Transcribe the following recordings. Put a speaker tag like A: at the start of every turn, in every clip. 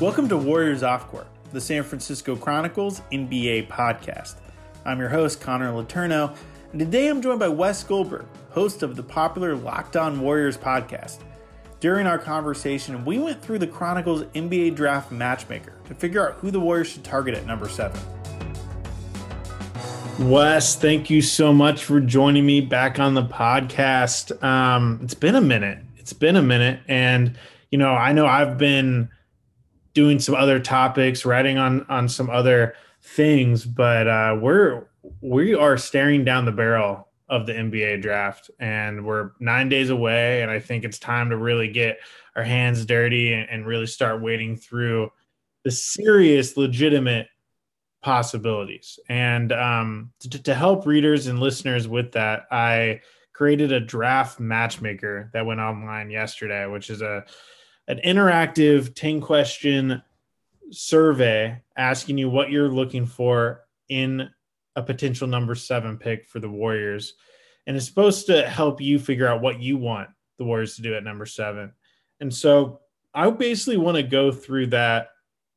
A: Welcome to Warriors Off Court, the San Francisco Chronicles NBA podcast. I'm your host, Connor Letourneau, and today I'm joined by Wes Goldberg, host of the popular Locked On Warriors podcast. During our conversation, we went through the Chronicles NBA Draft Matchmaker to figure out who the Warriors should target at number seven. Wes, thank you so much for joining me back on the podcast. Um, it's been a minute. It's been a minute. And, you know, I know I've been doing some other topics, writing on on some other things, but uh, we're we are staring down the barrel of the NBA draft, and we're nine days away. And I think it's time to really get our hands dirty and, and really start wading through the serious, legitimate possibilities. And um, to, to help readers and listeners with that, I created a draft matchmaker that went online yesterday, which is a an interactive 10 question survey asking you what you're looking for in a potential number seven pick for the Warriors. And it's supposed to help you figure out what you want the Warriors to do at number seven. And so I basically want to go through that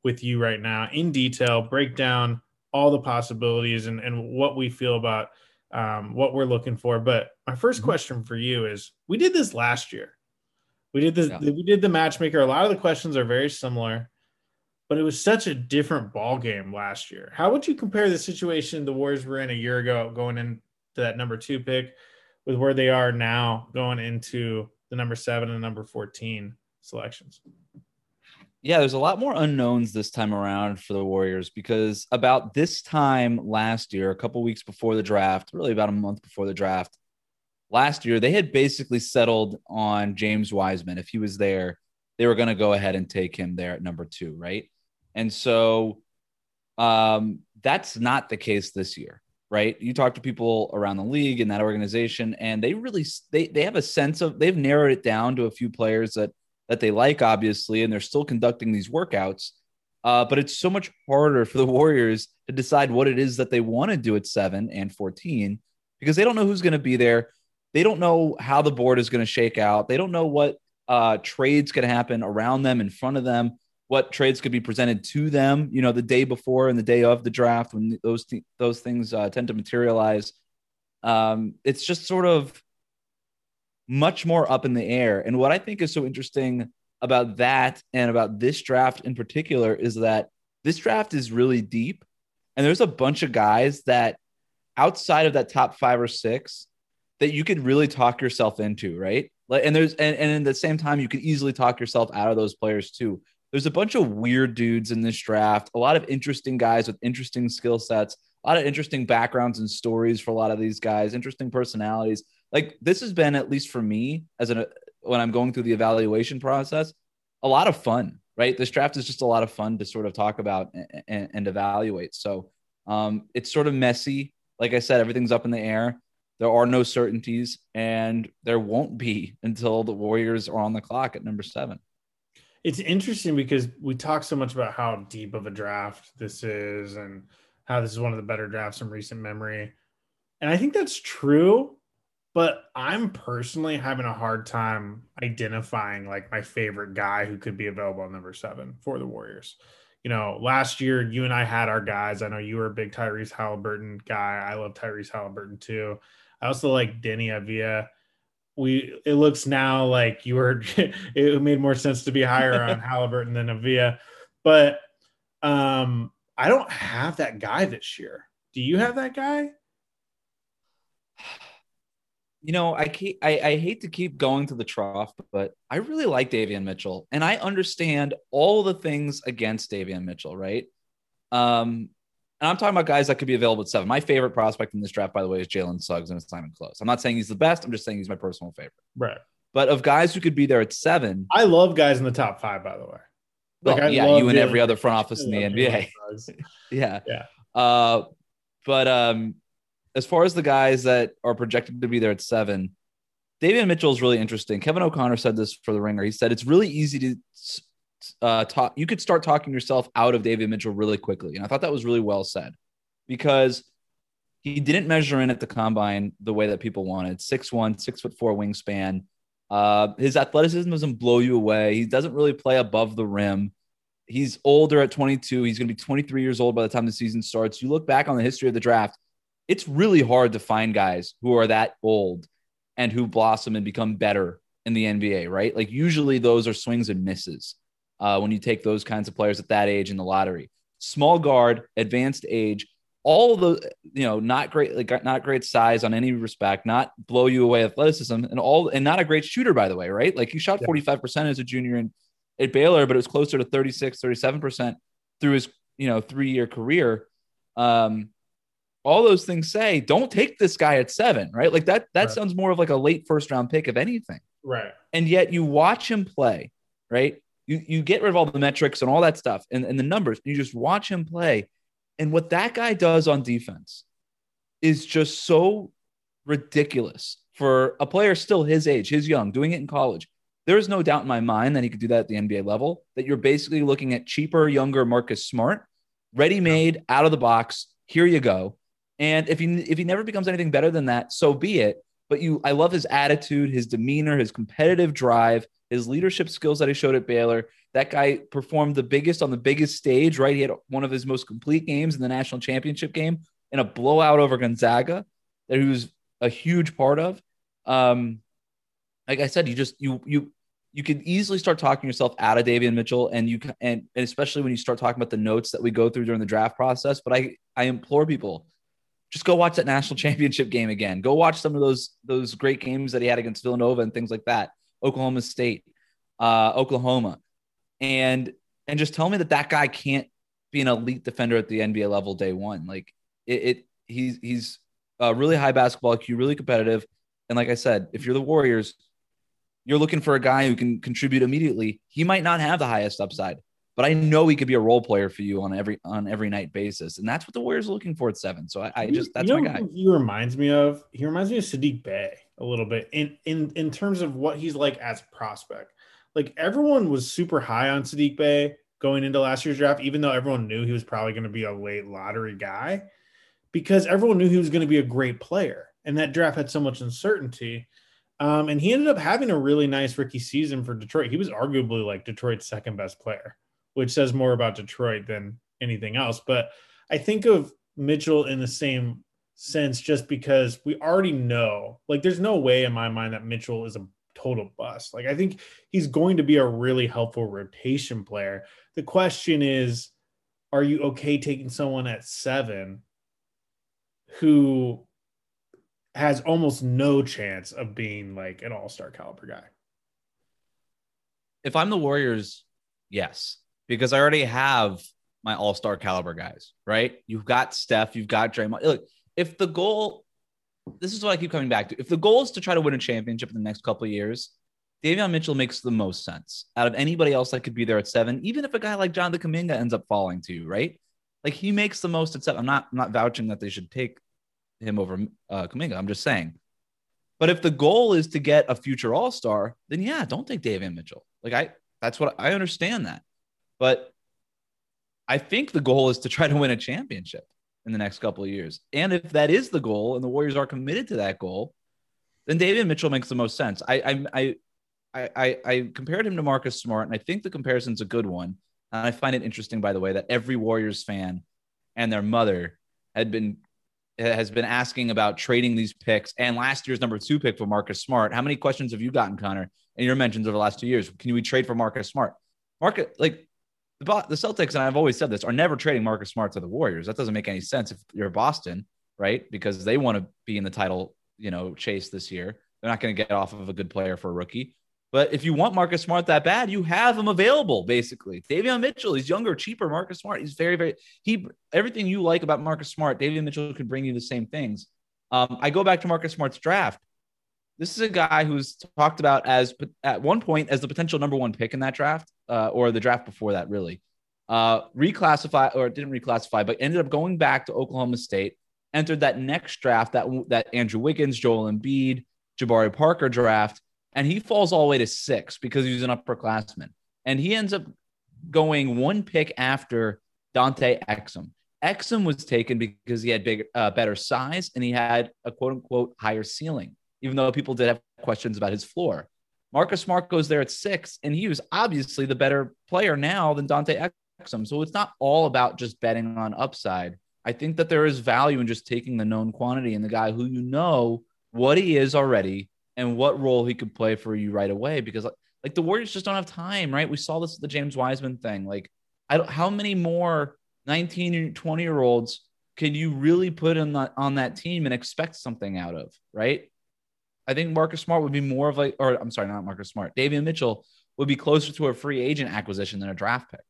A: with you right now in detail, break down all the possibilities and, and what we feel about um, what we're looking for. But my 1st mm-hmm. question for you is we did this last year. We did the yeah. we did the matchmaker. A lot of the questions are very similar, but it was such a different ball game last year. How would you compare the situation the Warriors were in a year ago, going into that number two pick, with where they are now, going into the number seven and number fourteen selections?
B: Yeah, there's a lot more unknowns this time around for the Warriors because about this time last year, a couple weeks before the draft, really about a month before the draft, last year they had basically settled on James Wiseman. If he was there, they were going to go ahead and take him there at number two, right? And so um, that's not the case this year, right? You talk to people around the league in that organization, and they really they they have a sense of they've narrowed it down to a few players that that they like, obviously, and they're still conducting these workouts. Uh, but it's so much harder for the Warriors to decide what it is that they want to do at seven and 14 because they don't know who's going to be there. They don't know how the board is going to shake out. They don't know what uh, trades could happen around them, in front of them, what trades could be presented to them. You know, the day before and the day of the draft when those th- those things uh, tend to materialize. Um, it's just sort of much more up in the air. And what I think is so interesting about that and about this draft in particular is that this draft is really deep, and there's a bunch of guys that outside of that top five or six that you could really talk yourself into, right? Like, and there's and, and in the same time, you could easily talk yourself out of those players too. There's a bunch of weird dudes in this draft, a lot of interesting guys with interesting skill sets, a lot of interesting backgrounds and stories for a lot of these guys, interesting personalities. Like this has been, at least for me, as an when I'm going through the evaluation process, a lot of fun, right? This draft is just a lot of fun to sort of talk about and, and, and evaluate. So um, it's sort of messy. Like I said, everything's up in the air. There are no certainties, and there won't be until the Warriors are on the clock at number seven.
A: It's interesting because we talk so much about how deep of a draft this is and how this is one of the better drafts in recent memory. And I think that's true, but I'm personally having a hard time identifying like my favorite guy who could be available at number seven for the Warriors. You know, last year you and I had our guys. I know you were a big Tyrese Halliburton guy. I love Tyrese Halliburton too. I also like Deni Avdija. We it looks now like you were it made more sense to be higher on Halliburton than Avdija, but um, I don't have that guy this year. Do you have that guy?
B: You know, I keep I, I hate to keep going to the trough, but I really like Davion Mitchell, and I understand all the things against Davion Mitchell, right? Um, And I'm talking about guys that could be available at seven. My favorite prospect in this draft, by the way, is Jalen Suggs and Simon Close. I'm not saying he's the best. I'm just saying he's my personal favorite.
A: Right.
B: But of guys who could be there at seven,
A: I love guys in the top five, by the way. Like, I
B: yeah,
A: love
B: you and every other front office in the NBA. Yeah.
A: Yeah.
B: Uh, but um, as far as the guys that are projected to be there at seven, Davion Mitchell is really interesting. Kevin O'Connor said this for the Ringer. He said it's really easy to uh, talk. You could start talking yourself out of Davion Mitchell really quickly, and I thought that was really well said because he didn't measure in at the combine the way that people wanted. Six one, six foot four wingspan. Uh, his athleticism doesn't blow you away. He doesn't really play above the rim. He's older at 22. He's going to be 23 years old by the time the season starts. You look back on the history of the draft, it's really hard to find guys who are that old and who blossom and become better in the NBA, right? Like usually those are swings and misses uh, when you take those kinds of players at that age in the lottery. Small guard, advanced age, all the you know not great like not great size on any respect, not blow you away athleticism, and all and not a great shooter by the way, right? Like he shot forty five percent as a junior in at Baylor, but it was closer to 36, 37 percent through his you know three year career. Um, all those things say don't take this guy at seven, right? Like that that
A: Right.
B: sounds more of like a late first round pick of anything
A: Right.
B: and yet you watch him play, right? You you get rid of all the metrics and all that stuff and, and the numbers, and you just watch him play. And what that guy does on defense is just so ridiculous for a player still his age, his young, doing it in college. There is no doubt in my mind that he could do that at the NBA level. That you're basically looking at cheaper, younger Marcus Smart, ready made, out of the box. Here you go. And if he if he never becomes anything better than that, so be it but you I love his attitude, his demeanor, his competitive drive, his leadership skills that he showed at Baylor. That guy performed the biggest on the biggest stage, right? He had one of his most complete games in the national championship game in a blowout over Gonzaga that he was a huge part of. Um, like I said, you just you you you could easily start talking yourself out of Davion Mitchell, and you and, and especially when you start talking about the notes that we go through during the draft process. But I I implore people just go watch that national championship game again. Go watch some of those those great games that he had against Villanova and things like that. Oklahoma State, uh, Oklahoma, and and just tell me that that guy can't be an elite defender at the NBA level day one. Like it, it he's he's uh, really high basketball IQ, really competitive, and like I said, if you're the Warriors, you're looking for a guy who can contribute immediately. He might not have the highest upside, but I know he could be a role player for you on every on every night basis, and that's what the Warriors are looking for at seven. So I, I just that's
A: you know
B: my guy.
A: He reminds me of. He reminds me of Sadiq Bey a little bit in in in terms of what he's like as a prospect. Like everyone was super high on Sadiq Bey going into last year's draft, even though everyone knew he was probably going to be a late lottery guy, because everyone knew he was going to be a great player, and that draft had so much uncertainty. Um, and he ended up having a really nice rookie season for Detroit. He was arguably like Detroit's second best player, which says more about Detroit than anything else. But I think of Mitchell in the same sense just because we already know, like, there's no way in my mind that Mitchell is a total bust. Like, I think he's going to be a really helpful rotation player. The question is, are you okay taking someone at seven who has almost no chance of being like an all star caliber guy?
B: If I'm the Warriors, yes, because I already have my all star caliber guys, right? You've got Steph, you've got Draymond. Look, if the goal, this is what I keep coming back to. If the goal is to try to win a championship in the next couple years, Davion Mitchell makes the most sense out of anybody else that could be there at seven, even if a guy like Jonathan Kuminga ends up falling to you, right? Like he makes the most at seven. I'm not, I'm not vouching that they should take him over uh, Kuminga. I'm just saying. But if the goal is to get a future All Star, then yeah, don't take Davion Mitchell. Like I, that's what I understand that. But I think the goal is to try to win a championship in the next couple of years. And if that is the goal, and the Warriors are committed to that goal, then Davion Mitchell makes the most sense. I, I, I, I, I compared him to Marcus Smart, and I think the comparison's a good one. And I find it interesting, by the way, that every Warriors fan and their mother had been has been asking about trading these picks and last year's number two pick for Marcus Smart. How many questions have you gotten, Connor, in your mentions over the last two years? Can we trade for Marcus Smart? Market like the, the Celtics, and I've always said this, are never trading Marcus Smart to the Warriors. That doesn't make any sense if you're Boston, right? Because they want to be in the title, you know, chase this year. They're not going to get off of a good player for a rookie. But if you want Marcus Smart that bad, you have him available. Basically, Davion Mitchell, he's younger, cheaper. Marcus Smart, he's very, very he everything you like about Marcus Smart. Davion Mitchell could bring you the same things. Um, I go back to Marcus Smart's draft. This is a guy who's talked about as at one point as the potential number one pick in that draft, uh, or the draft before that, really. Uh, reclassify or didn't reclassify, but ended up going back to Oklahoma State. Entered that next draft that that Andrew Wiggins, Joel Embiid, Jabari Parker draft and he falls all the way to six because he's an upperclassman. And he ends up going one pick after Dante Exum. Exum was taken because he had big, uh, better size and he had a quote unquote higher ceiling, even though people did have questions about his floor. Marcus Smart goes there at six, and he was obviously the better player now than Dante Exum. So it's not all about just betting on upside. I think that there is value in just taking the known quantity and the guy who you know what he is already and what role he could play for you right away because like, the Warriors just don't have time, right? We saw this the James Wiseman thing. Like, I don't how many more 19 and 20 year olds can you really put on that on that team and expect something out of, right? I think Marcus Smart would be more of like, or I'm sorry, not Marcus Smart. Davion Mitchell would be closer to a free agent acquisition than a draft pick.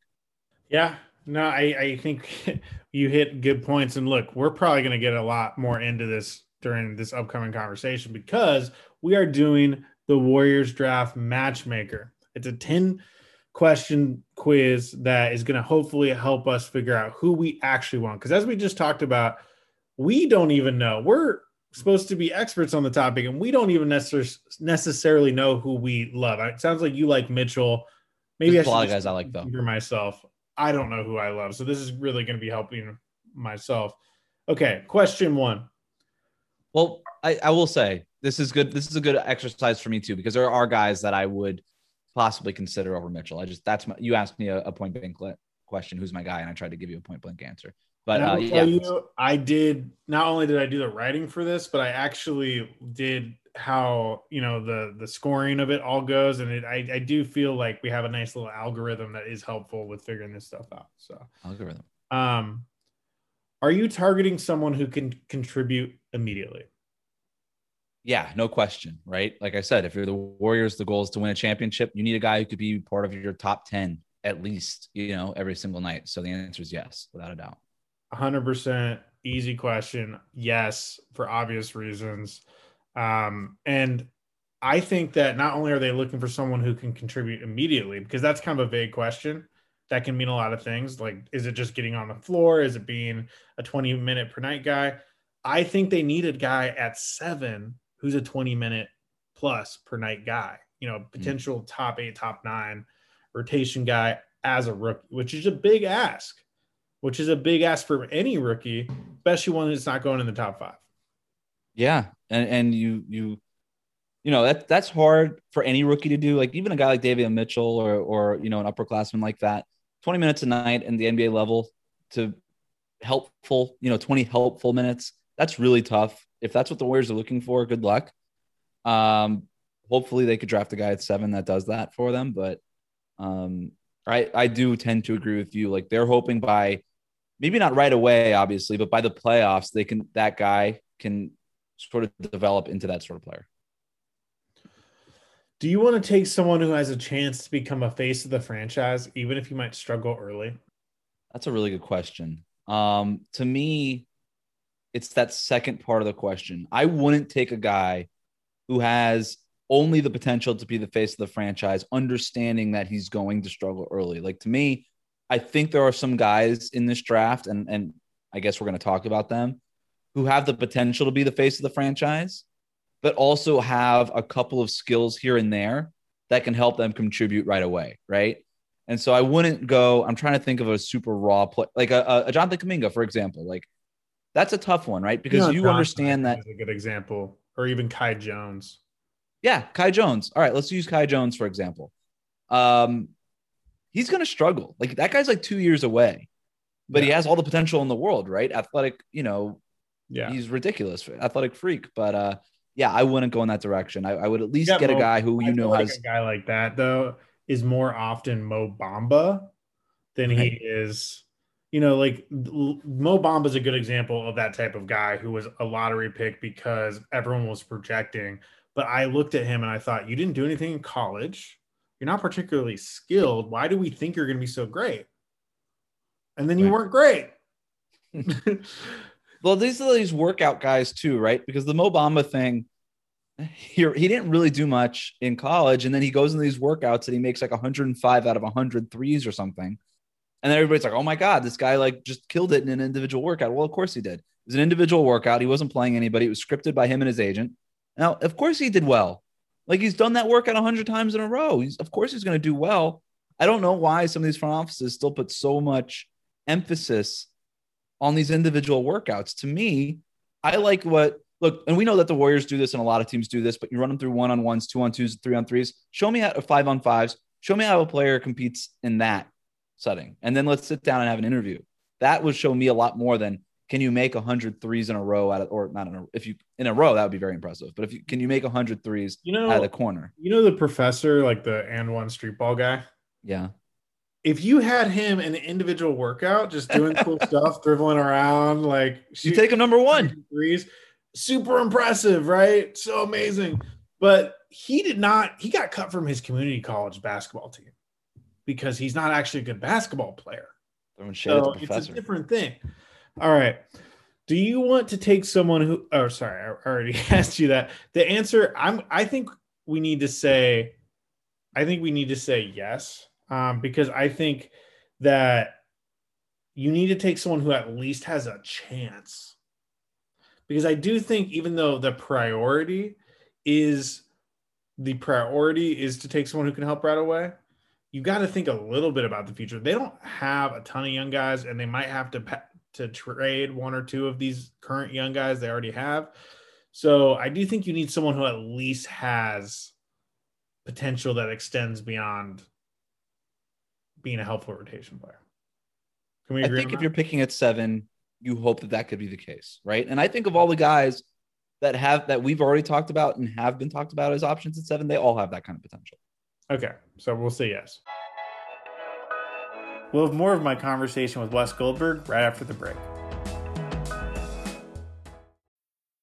A: Yeah, no, I, I think you hit good points. And look, we're probably going to get a lot more into this during this upcoming conversation because we are doing the Warriors draft matchmaker. It's a 10 question quiz that is going to hopefully help us figure out who we actually want. Because as we just talked about, we don't even know. We're supposed to be experts on the topic, and we don't even necessarily know who we love. It sounds like you like Mitchell.
B: Maybe There's I a lot of guys I like though.
A: For myself, I don't know who I love, so this is really going to be helping myself. Okay, question one.
B: Well, I, I will say this is good. This is a good exercise for me too, because there are guys that I would possibly consider over Mitchell. I just that's my, you asked me a, a point blank question, who's my guy, and I tried to give you a point blank answer. But uh, yeah,
A: you, I did. Not only did I do the writing for this, but I actually did how you know the the scoring of it all goes, and it, I I do feel like we have a nice little algorithm that is helpful with figuring this stuff out. So
B: algorithm.
A: Um, are you targeting someone who can contribute immediately?
B: Yeah, no question, right? Like I said, if you're the Warriors, the goal is to win a championship. You need a guy who could be part of your top 10 at least, you know, every single night. So the answer is yes, without a doubt.
A: 100% easy question. Yes, for obvious reasons. Um, and I think that not only are they looking for someone who can contribute immediately, because that's kind of a vague question that can mean a lot of things. Like, is it just getting on the floor? Is it being a 20 minute per night guy? I think they need a guy at seven who's a 20 minute plus per night guy, you know, hmm. potential mm. top eight, top nine rotation guy as a rookie, which is a big ask, which is a big ask for any rookie, especially one that's not going in the top five.
B: Yeah. And, and you, you, you know, that that's hard for any rookie to do. Like even a guy like Davion Mitchell or, or, you know, an upperclassman like that, 20 minutes a night in the NBA level to helpful, you know, 20 helpful minutes. That's really tough if that's what the Warriors are looking for, good luck. Um, hopefully they could draft a guy at seven that does that for them. But um, I I do tend to agree with you. Like they're hoping by maybe not right away, obviously, but by the playoffs, they can that guy can sort of develop into that sort of player.
A: Do you want to take someone who has a chance to become a face of the franchise, even if you might struggle early?
B: That's a really good question. Um, to me, it's that second part of the question. I wouldn't take a guy who has only the potential to be the face of the franchise, understanding that he's going to struggle early. Like to me, I think there are some guys in this draft, and and I guess we're going to talk about them, who have the potential to be the face of the franchise, but also have a couple of skills here and there that can help them contribute right away, right? And so I wouldn't go. I'm trying to think of a super raw play, like a, a Jonathan Kuminga, for example. Like that's a tough one, right? Because you, understand that
A: a good example, or even Kai Jones.
B: Yeah, Kai Jones. All right, let's use Kai Jones for example. Um, he's going to struggle. Like that guy's like two years away, but yeah. he has all the potential in the world, right? Athletic, you know, yeah, he's ridiculous, athletic freak. But uh, yeah, I wouldn't go in that direction. I, I would at least get Mo, a guy who you I know like has
A: a guy like that though is more often Mo Bamba than right. he is you know, like Mo Bamba is a good example of that type of guy who was a lottery pick because everyone was projecting but I looked at him and I thought, you didn't do anything in college. You're not particularly skilled. Why do we think you're going to be so great? And then you
B: Right.
A: weren't great.
B: Well, these are these workout guys too, right? Because the Mo Bamba thing, he, he didn't really do much in college. And then he goes into these workouts and he makes like 105 out of 100 threes or something. And then everybody's like, oh my God, this guy like just killed it in an individual workout. Well, of course he did. It was an individual workout. He wasn't playing anybody. It was scripted by him and his agent. Now, of course he did well. Like he's done that workout 100 times in a row. He's, of course he's going to do well. I don't know why some of these front offices still put so much emphasis on these individual workouts. To me, I like what look, and we know that the Warriors do this and a lot of teams do this, but you run them through one on ones, two on twos, three on threes. Show me how five on fives. Show me how a player competes in that setting. And then let's sit down and have an interview. That would show me a lot more than can you make 100 threes in a row out of, or not in a, if you in a row, that would be very impressive. But if you can you make 100 threes
A: You know,
B: out of the corner?
A: you know the professor, like the and one street ball guy.
B: Yeah.
A: If you had him in an individual workout, just doing cool stuff, dribbling around, like
B: You take him number one.
A: threes, super impressive, right? So amazing. But he did not. He got cut from his community college basketball team because he's not actually a good basketball player.
B: Throwing shade at
A: So it's a different thing. All right. Do you want to take someone who oh sorry, I already asked you that. The answer I'm I think we need to say I think we need to say yes. Um, because I think that you need to take someone who at least has a chance. Because I do think even though the priority is the priority is to take someone who can help right away, you got to think a little bit about the future. They don't have a ton of young guys, and they might have to to trade one or two of these current young guys they already have. So I do think you need someone who at least has potential that extends beyond being a helpful rotation player. Can we
B: I think if
A: that?
B: you're picking at seven, you hope that that could be the case, right? And I think of all the guys that have that we've already talked about and have been talked about as options at seven, they all have that kind of potential.
A: Okay, so we'll say yes. We'll have more of my conversation with Wes Goldberg right after the break.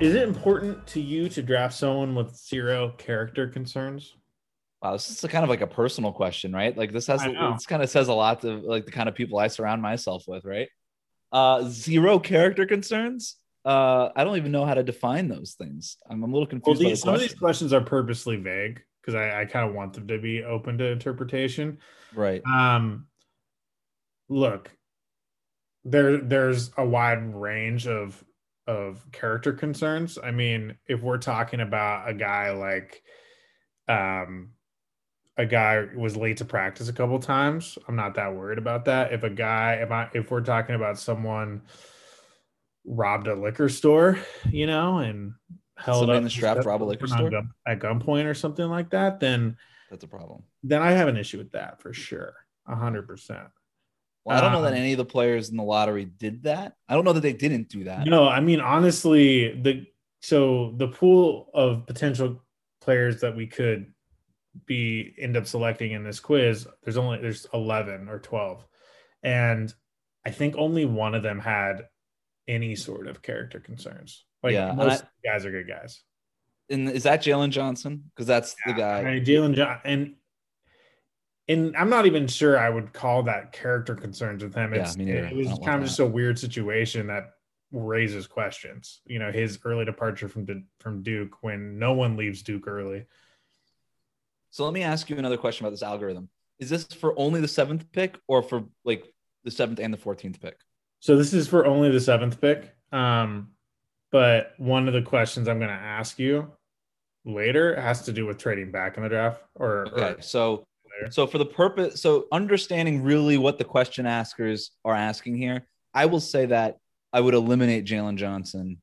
A: Is it important to you to draft someone with zero character concerns?
B: Wow, this is a kind of like a personal question, right? Like this has this kind of says a lot to like the kind of people I surround myself with, right? Uh zero character concerns. Uh I don't even know how to define those things. I'm, I'm a little confused the
A: these, some of these questions are purposely vague because I, I kind of want them to be open to interpretation.
B: Right.
A: Um, look, there there's a wide range of of character concerns. I mean, if we're talking about a guy like, um, a guy was late to practice a couple times, I'm not that worried about that. If a guy, if I, if we're talking about someone robbed a liquor store, you know, and held
B: Somebody
A: up
B: in the strap rob a liquor store?
A: gun- at gunpoint or something like that, then
B: That's a problem.
A: then I have an issue with that for sure. A hundred percent.
B: Well, I don't know that
A: Um,
B: any of the players in the lottery did that. I don't know that they didn't do that.
A: No, I mean honestly, the so the pool of potential players that we could be end up selecting in this quiz, there's only there's 11 or 12. And I think only one of them had any sort of character concerns. Like
B: Yeah,
A: most
B: I-
A: guys are good guys.
B: And is that Jalen Johnson? Because that's the guy.
A: Jalen John and and I'm not even sure I would call that character concerns with him. It's,
B: neither.
A: it was kind of just a weird situation that raises questions. You know, his early departure from from Duke when no one leaves Duke early.
B: So let me ask you another question about this algorithm. Is this for only the seventh pick or for like the seventh and the 14th pick?
A: So this is for only the seventh pick. Um, but one of the questions I'm going to ask you later has to do with trading back in the draft. Or, or-
B: So
A: Later.
B: so for the purpose so understanding really what the question askers are asking here, I will say that I would eliminate Jalen Johnson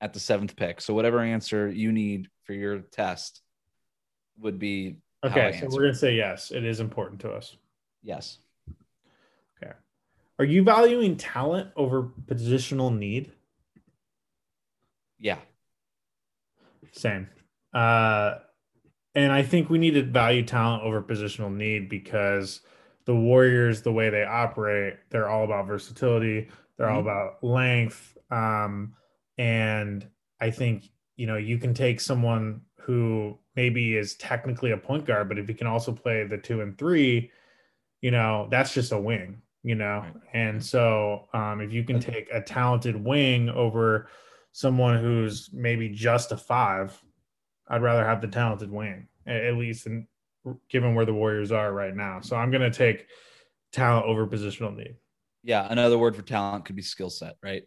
B: at the seventh pick. So whatever answer you need for your test would be
A: okay. So we're gonna say yes. It is important to us.
B: Yes.
A: Okay. Are you valuing talent over positional need?
B: Yeah.
A: Same. Uh, and I think we need to value talent over positional need because the Warriors, the way they operate, they're all about versatility. They're mm-hmm. all about length. Um, and I think, you know, you can take someone who maybe is technically a point guard, but if he can also play the two and three, you know, that's just a wing, you know? And so um, if you can take a talented wing over someone who's maybe just a five, I'd rather have the talented wing, at least and given where the Warriors are right now. So I'm going to take talent over positional need.
B: Yeah, another word for talent could be skill set, right?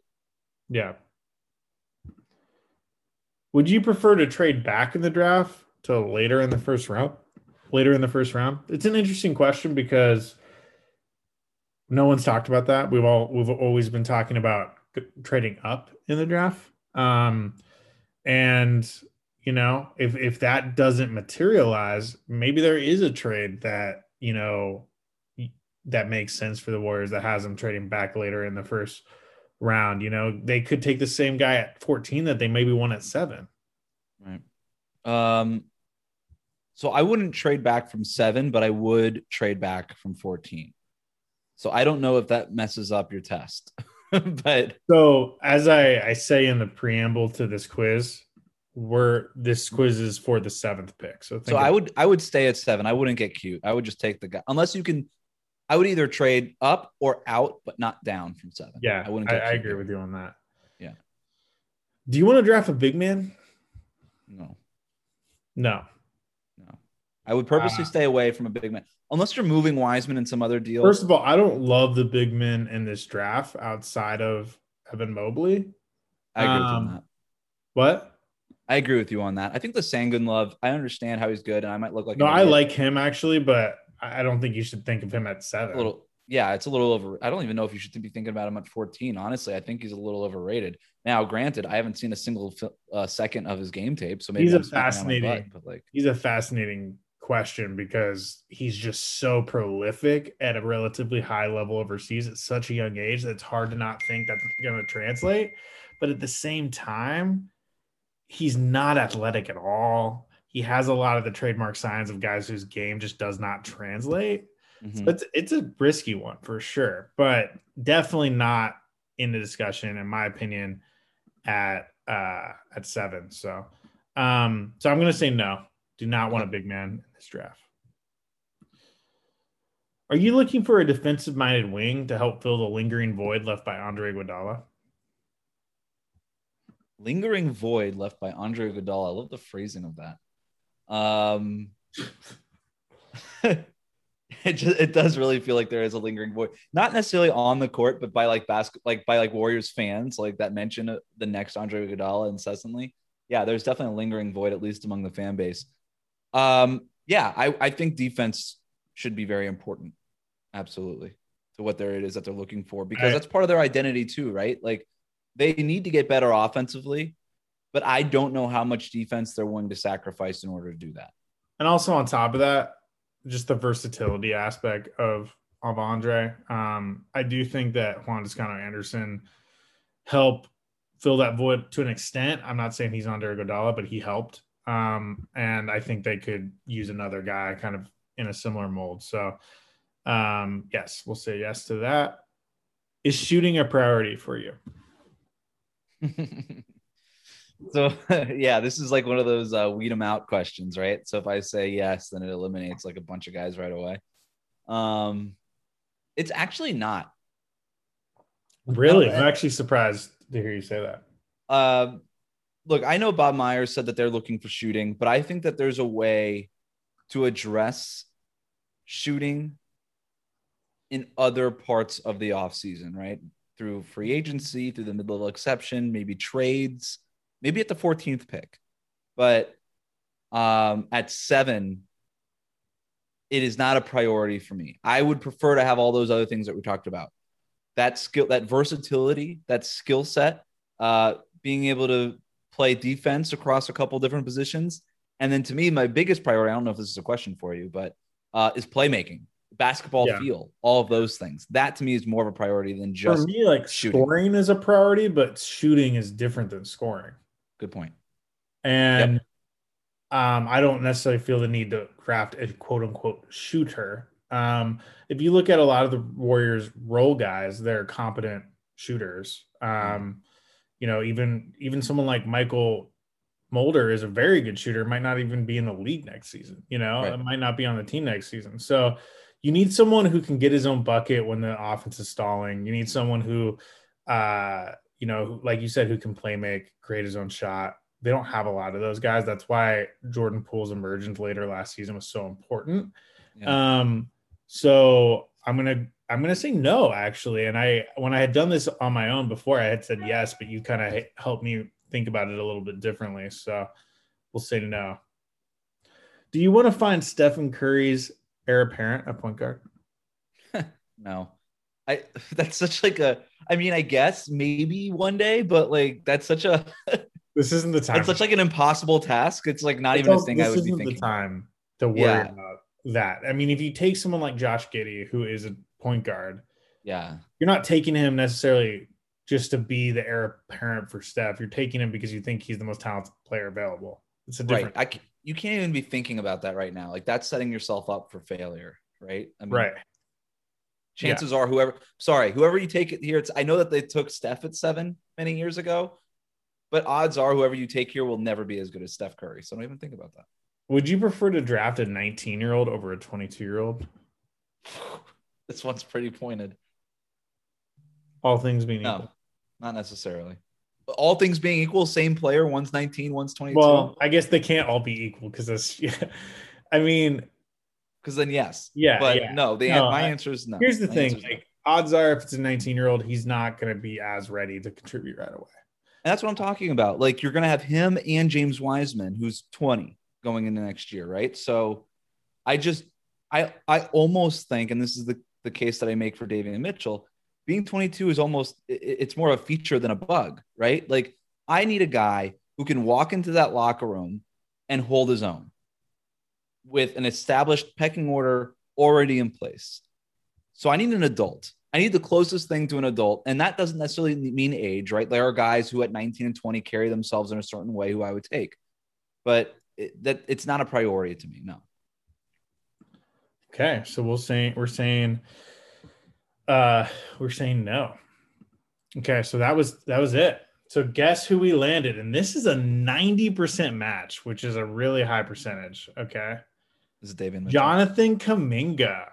A: Yeah. Would you prefer to trade back in the draft to later in the first round? Later in the first round? It's an interesting question because no one's talked about that. We've all we've always been talking about trading up in the draft. Um and you know, if if that doesn't materialize, maybe there is a trade that, you know, that makes sense for the Warriors that has them trading back later in the first round. You know, they could take the same guy at 14 that they maybe won at seven.
B: Right. Um, so I wouldn't trade back from seven, but I would trade back from 14. So I don't know if that messes up your test. but
A: so as I, I say in the preamble to this quiz, we're this quiz is for the seventh pick. So
B: so I would I would stay at seven. I wouldn't get cute. I would just take the guy unless you can. I would either trade up or out, but not down from seven.
A: Yeah, I wouldn't. I, I agree with you on that.
B: Yeah.
A: Do you want to draft a big man?
B: No.
A: No.
B: No. I would purposely uh, stay away from a big man unless you're moving Wiseman and some other deal.
A: First of all, I don't love the big men in this draft outside of Evan Mobley.
B: I agree um, with that.
A: What?
B: I agree with you on that. I think the Sengun love, I understand how he's good, and I might look like
A: no, I like him actually, but I don't think you should think of him at seven.
B: A little, yeah, it's a little over. I don't even know if you should be thinking about him at 14. Honestly, I think he's a little overrated. Now, granted, I haven't seen a single uh, second of his game tape, so maybe
A: he's I'm a fascinating. Butt, but like, he's a fascinating question because he's just so prolific at a relatively high level overseas at such a young age that it's hard to not think that's going to translate. But at the same time, he's not athletic at all. He has a lot of the trademark signs of guys whose game just does not translate. Mm-hmm. So it's it's a risky one for sure, but definitely not in the discussion, in my opinion, at uh at seven. So um so I'm gonna say no. Do not want a big man in this draft. Are you looking for a defensive minded wing to help fill the lingering void left by Andre Iguodala?
B: Lingering void left by Andre Iguodala. I love the phrasing of that. Um, it just it does really feel like there is a lingering void, not necessarily on the court, but by like basket, like by like Warriors fans, like that mention of the next Andre Iguodala incessantly. Yeah, there's definitely a lingering void, at least among the fan base. Um, yeah, I, I think defense should be very important, absolutely, to what there it is that they're looking for because that's part of their identity too, right? Like they need to get better offensively, but I don't know how much defense they're willing to sacrifice in order to do that.
A: And also on top of that, just the versatility aspect of of Andre. Um, I do think that Juan Toscano Anderson help fill that void to an extent. I'm not saying he's Andre Iguodala, but he helped. Um, and I think they could use another guy kind of in a similar mold. So um, yes, we'll say yes to that. Is shooting a priority for you?
B: so yeah, this is like one of those uh, weed them out questions, right? So if I say yes, then it eliminates like a bunch of guys right away. Um, it's actually not.
A: Really, I'm actually surprised to hear you say that.
B: Uh, look, I know Bob Myers said that they're looking for shooting, but I think that there's a way to address shooting in other parts of the offseason, right? Through free agency, through the mid level exception, maybe trades, maybe at the 14th pick. But um, at seven, it is not a priority for me. I would prefer to have all those other things that we talked about. That skill, that versatility, that skill set, uh, being able to play defense across a couple different positions. And then to me, my biggest priority, I don't know if this is a question for you, but uh, is playmaking, basketball
A: Yeah.
B: feel, all of those things. That to me is more of a priority than just
A: For me, like
B: shooting.
A: scoring is a priority, but shooting is different than scoring.
B: good point.
A: And um, I don't necessarily feel the need to craft a quote unquote shooter. Um, if you look at a lot of the Warriors role guys, they're competent shooters. Um, you know, even even someone like Mychal Mulder is a very good shooter, might not even be in the league next season, you know,
B: Right.
A: it might not be on the team next season. So you need someone who can get his own bucket when the offense is stalling. You need someone who uh, you know, like you said, who can play make, create his own shot. They don't have a lot of those guys. That's why Jordan Poole's emergence later last season was so important.
B: Yeah.
A: Um, so I'm gonna I'm gonna say no actually. And I when I had done this on my own before, I had said yes, but you kind of helped me think about it a little bit differently. So we'll say no. Do you want to find Stephen Curry's heir apparent a point guard?
B: No. I that's such like a I mean, I guess maybe one day, but like that's such a
A: This isn't the time.
B: it's such like an impossible task. It's like not
A: It's
B: even a thing I
A: this
B: would be
A: isn't
B: thinking.
A: the time to worry
B: Yeah.
A: about that. I mean, if you take someone like Josh Giddey, who is a point guard,
B: Yeah.
A: you're not taking him necessarily just to be the heir apparent for Steph. You're taking him because you think he's the most talented player available. It's a
B: Right.
A: different
B: I ca- you can't even be thinking about that right now. Like that's setting yourself up for failure, right? I mean,
A: right.
B: chances are whoever sorry whoever you take it here it's i know that they took steph at seven many years ago but odds are whoever you take here will never be as good as steph curry so don't even think about that
A: Would you prefer to draft a 19 year old over a 22 year old?
B: this one's pretty pointed
A: All things being
B: no
A: equal.
B: not necessarily all things being equal same player one's 19 one's 22
A: Well, I guess they can't all be equal because that's. Yeah. I mean,
B: because then yes
A: Yeah,
B: but
A: yeah.
B: no the
A: No,
B: my
A: I-
B: answer is no
A: here's the
B: My
A: thing:
B: is no.
A: odds are, if it's a 19 year old, he's not going to be as ready to contribute right away.
B: And that's what I'm talking about. Like you're going to have him and James Wiseman, who's 20 going into next year, right? So I just, I, I almost think, and this is the, the case that I make for Davion Mitchell, being 22 is almost, it's more of a feature than a bug, right? Like I need a guy who can walk into that locker room and hold his own with an established pecking order already in place. So I need an adult. I need the closest thing to an adult. And that doesn't necessarily mean age, right? There are guys who at 19 and 20 carry themselves in a certain way who I would take. But it, that it's not a priority to me. No.
A: Okay, so we'll say we're saying, uh, we're saying no. Okay, so that was that was it. So guess who we landed, and this is a 90% match, which is a really high percentage. Okay,
B: This is David. Mitchell.
A: Jonathan Kuminga.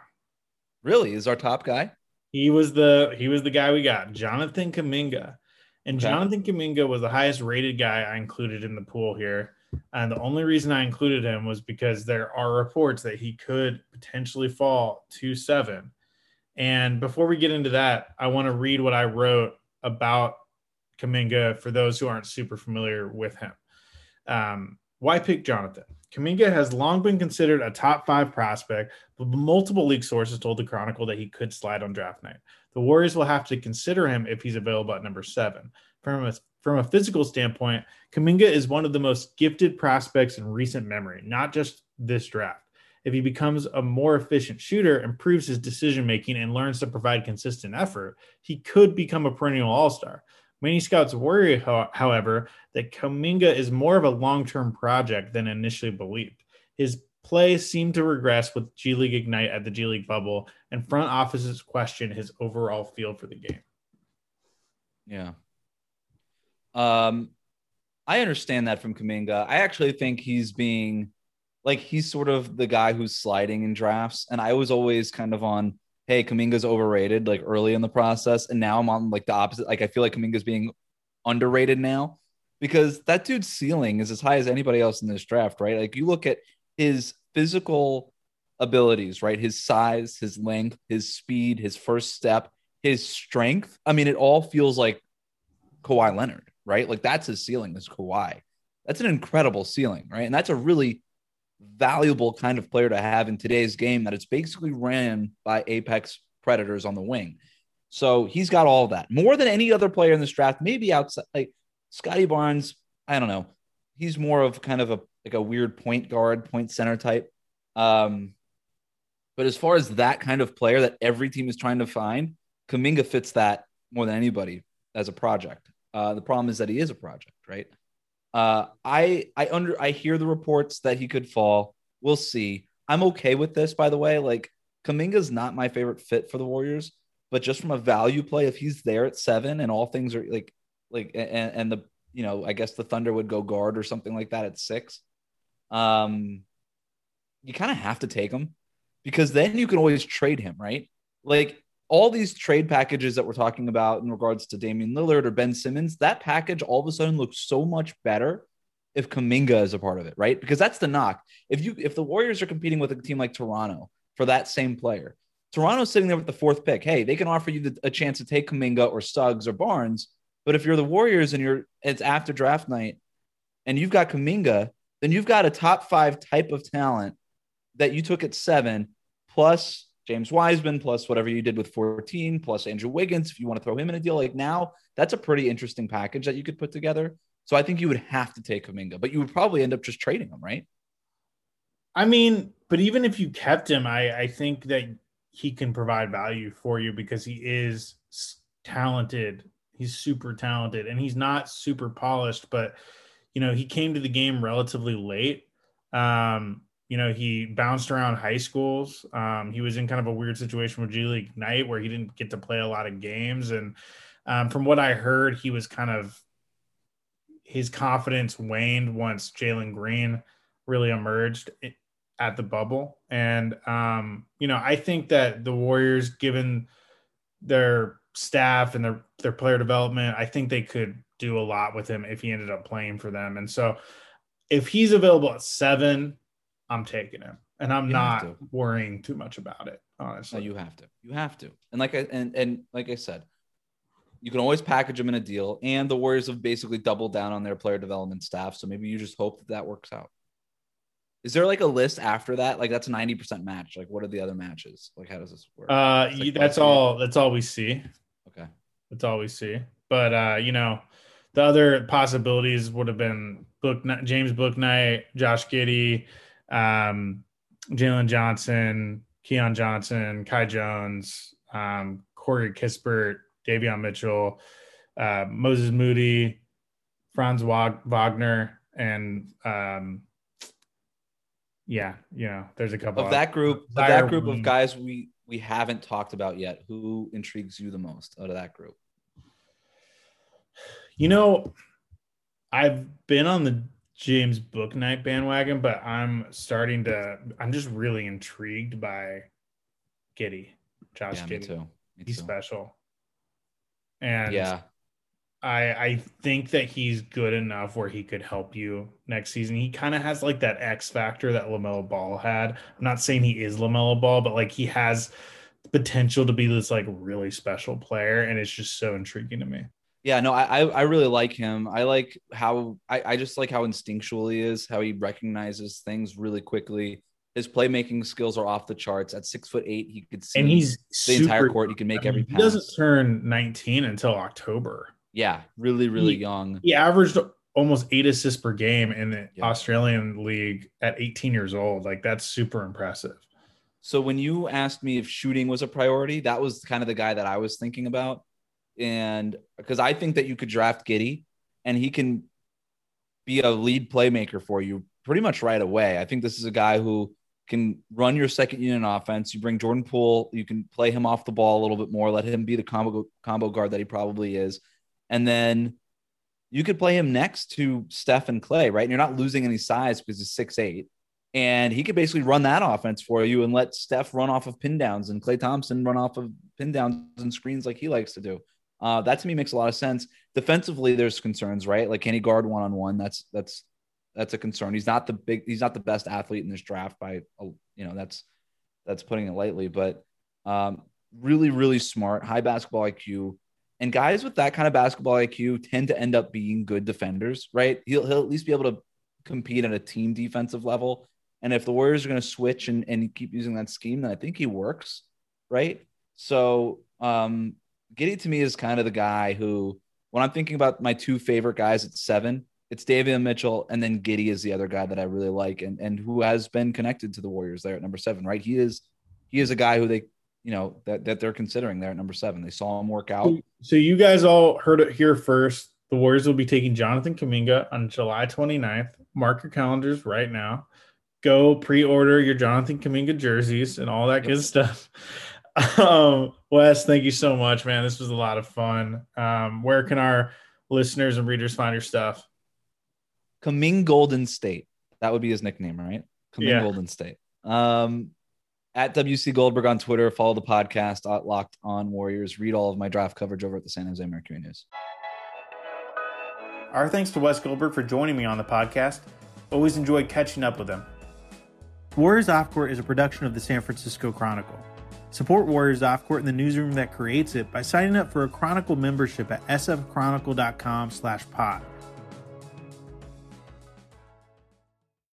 B: really is our top guy.
A: He was the he was the guy we got, Jonathan Kuminga. And
B: Okay.
A: Jonathan Kuminga was the highest rated guy I included in the pool here. And the only reason I included him was because there are reports that he could potentially fall to seven. And before we get into that, I want to read what I wrote about Kuminga for those who aren't super familiar with him. Um, why pick Jonathan? Kuminga has long been considered a top five prospect, but multiple league sources told the Chronicle that he could slide on draft night. The Warriors will have to consider him if he's available at number seven. From a, from a physical standpoint, Kuminga is one of the most gifted prospects in recent memory, not just this draft. If he becomes a more efficient shooter, improves his decision making, and learns to provide consistent effort, he could become a perennial all star. Many scouts worry, however, that Kuminga is more of a long term project than initially believed. His play seemed to regress with G League Ignite at the G League bubble, and front offices question his overall feel for the game.
B: Yeah. Um, I understand that from Kuminga. I actually think he's being like he's sort of the guy who's sliding in drafts, and I was always kind of on, hey, Kuminga's overrated like early in the process, and now I'm on like the opposite. Like I feel like Kuminga's being underrated now because that dude's ceiling is as high as anybody else in this draft, right? Like you look at his physical abilities, right? His size, his length, his speed, his first step, his strength. I mean, it all feels like Kawhi Leonard, right? Like that's his ceiling is Kawhi. That's an incredible ceiling, right? And that's a really valuable kind of player to have in today's game that it's basically ran by apex predators on the wing. So he's got all that more than any other player in this draft, maybe outside like Scottie Barnes, I don't know. He's more of kind of a like a weird point guard, point center type. Um, but as far as that kind of player that every team is trying to find, Kuminga fits that more than anybody as a project. Uh, the problem is that he is a project, right? Uh, I I under I hear the reports that he could fall. We'll see. I'm okay with this, by the way. Like Kuminga's not my favorite fit for the Warriors, but just from a value play, if he's there at seven and all things are like like and, and the you know I guess the Thunder would go guard or something like that at six. Um, you kind of have to take him because then you can always trade him, right? Like all these trade packages that we're talking about in regards to Damian Lillard or Ben Simmons, that package all of a sudden looks so much better if Kuminga is a part of it, right? Because that's the knock. If you if the Warriors are competing with a team like Toronto for that same player, Toronto's sitting there with the fourth pick. Hey, they can offer you the, a chance to take Kuminga or Suggs or Barnes, but if you're the Warriors and you're it's after draft night and you've got Kuminga, then you've got a top five type of talent that you took at seven plus James Wiseman plus whatever you did with 14 plus Andrew Wiggins if you want to throw him in a deal. Like now that's a pretty interesting package that you could put together. So I think you would have to take Kuminga but you would probably end up just trading him right?
A: I mean but even if you kept him I I think that he can provide value for you because he is talented. He's super talented and he's not super polished but you know he came to the game relatively late. Um you know, he bounced around high schools. Um, he was in kind of a weird situation with G League Ignite where he didn't get to play a lot of games. And um, from what I heard, he was kind of his confidence waned once Jalen Green really emerged at the bubble. And um, you know, I think that the Warriors, given their staff and their their player development, I think they could do a lot with him if he ended up playing for them. And so if he's available at seven, I'm taking him, and I'm you not worrying too much about it. Honestly,
B: no, you have to. You have to. And like I and and like I said, you can always package them in a deal. And the Warriors have basically doubled down on their player development staff, so maybe you just hope that that works out. Is there like a list after that? Like that's a ninety percent match. Like what are the other matches? Like how does this work?
A: Uh, like that's all. That's all we see.
B: Okay,
A: that's all we see. But uh, you know, the other possibilities would have been Book James Bouknight, Josh Giddey um, Jalen Johnson, Keon Johnson, Kai Jones, um, Corey Kispert, Davion Mitchell, uh, Moses Moody, Franz Wagner, and um, yeah, you know, there's a couple
B: of that group. Of that group of guys we we haven't talked about yet. Who intrigues you the most out of that group?
A: You know, I've been on the James Bouknight bandwagon, but I'm starting to. I'm just really intrigued by Giddey, Josh yeah, Giddey. Me too. Me he's too. special, and
B: yeah,
A: I I think that he's good enough where he could help you next season. He kind of has like that X factor that Lamelo Ball had. I'm not saying he is Lamelo Ball, but like he has potential to be this like really special player, and it's just so intriguing to me.
B: Yeah, no, I I really like him. I like how I, I just like how instinctual he is, how he recognizes things really quickly. His playmaking skills are off the charts. At six foot eight, he could see
A: and he's
B: the entire court. He can make I mean, every pass.
A: He doesn't turn 19 until October.
B: Yeah, really, really he, young.
A: He averaged almost eight assists per game in the yeah. Australian league at 18 years old. Like that's super impressive.
B: So when you asked me if shooting was a priority, that was kind of the guy that I was thinking about and because I think that you could draft Giddey and he can be a lead playmaker for you pretty much right away. I think this is a guy who can run your second unit offense. You bring Jordan Poole, you can play him off the ball a little bit more, let him be the combo combo guard that he probably is. And then you could play him next to Steph and Klay, right? And you're not losing any size because he's six eight. And he could basically run that offense for you and let Steph run off of pin downs and Klay Thompson run off of pin downs and screens like he likes to do. Uh, that to me makes a lot of sense. Defensively, there's concerns, right? Like can he guard one on one? That's that's that's a concern. He's not the big. He's not the best athlete in this draft by you know that's that's putting it lightly. But um, really, really smart, high basketball IQ, and guys with that kind of basketball IQ tend to end up being good defenders, right? He'll he'll at least be able to compete at a team defensive level. And if the Warriors are going to switch and, and keep using that scheme, then I think he works, right? So um, Giddey to me is kind of the guy who when I'm thinking about my two favorite guys at seven, it's Davion Mitchell, and then Giddey is the other guy that I really like, and and who has been connected to the Warriors there at number seven. Right, he is he is a guy who they you know that that they're considering there at number seven. They saw him work out.
A: So you guys all heard it here first. The Warriors will be taking Jonathan Kuminga on July 29th. Mark your calendars right now. Go pre-order your Jonathan Kuminga jerseys and all that good stuff. Um, Wes, thank you so much, man. This was a lot of fun. Um, where can our listeners and readers find your stuff?
B: Kaming Golden State. That would be his nickname, right? Kaming
A: Yeah.
B: Golden State. Um, at WC Goldberg on Twitter. Follow the podcast at Locked On Warriors. Read all of my draft coverage over at the San Jose Mercury News.
A: Our thanks to Wes Goldberg for joining me on the podcast. Always enjoyed catching up with him. Warriors Off Court is a production of the San Francisco Chronicle. Support Warriors Off Court in the newsroom that creates it by signing up for a Chronicle membership at sfchronicle.com slash pod.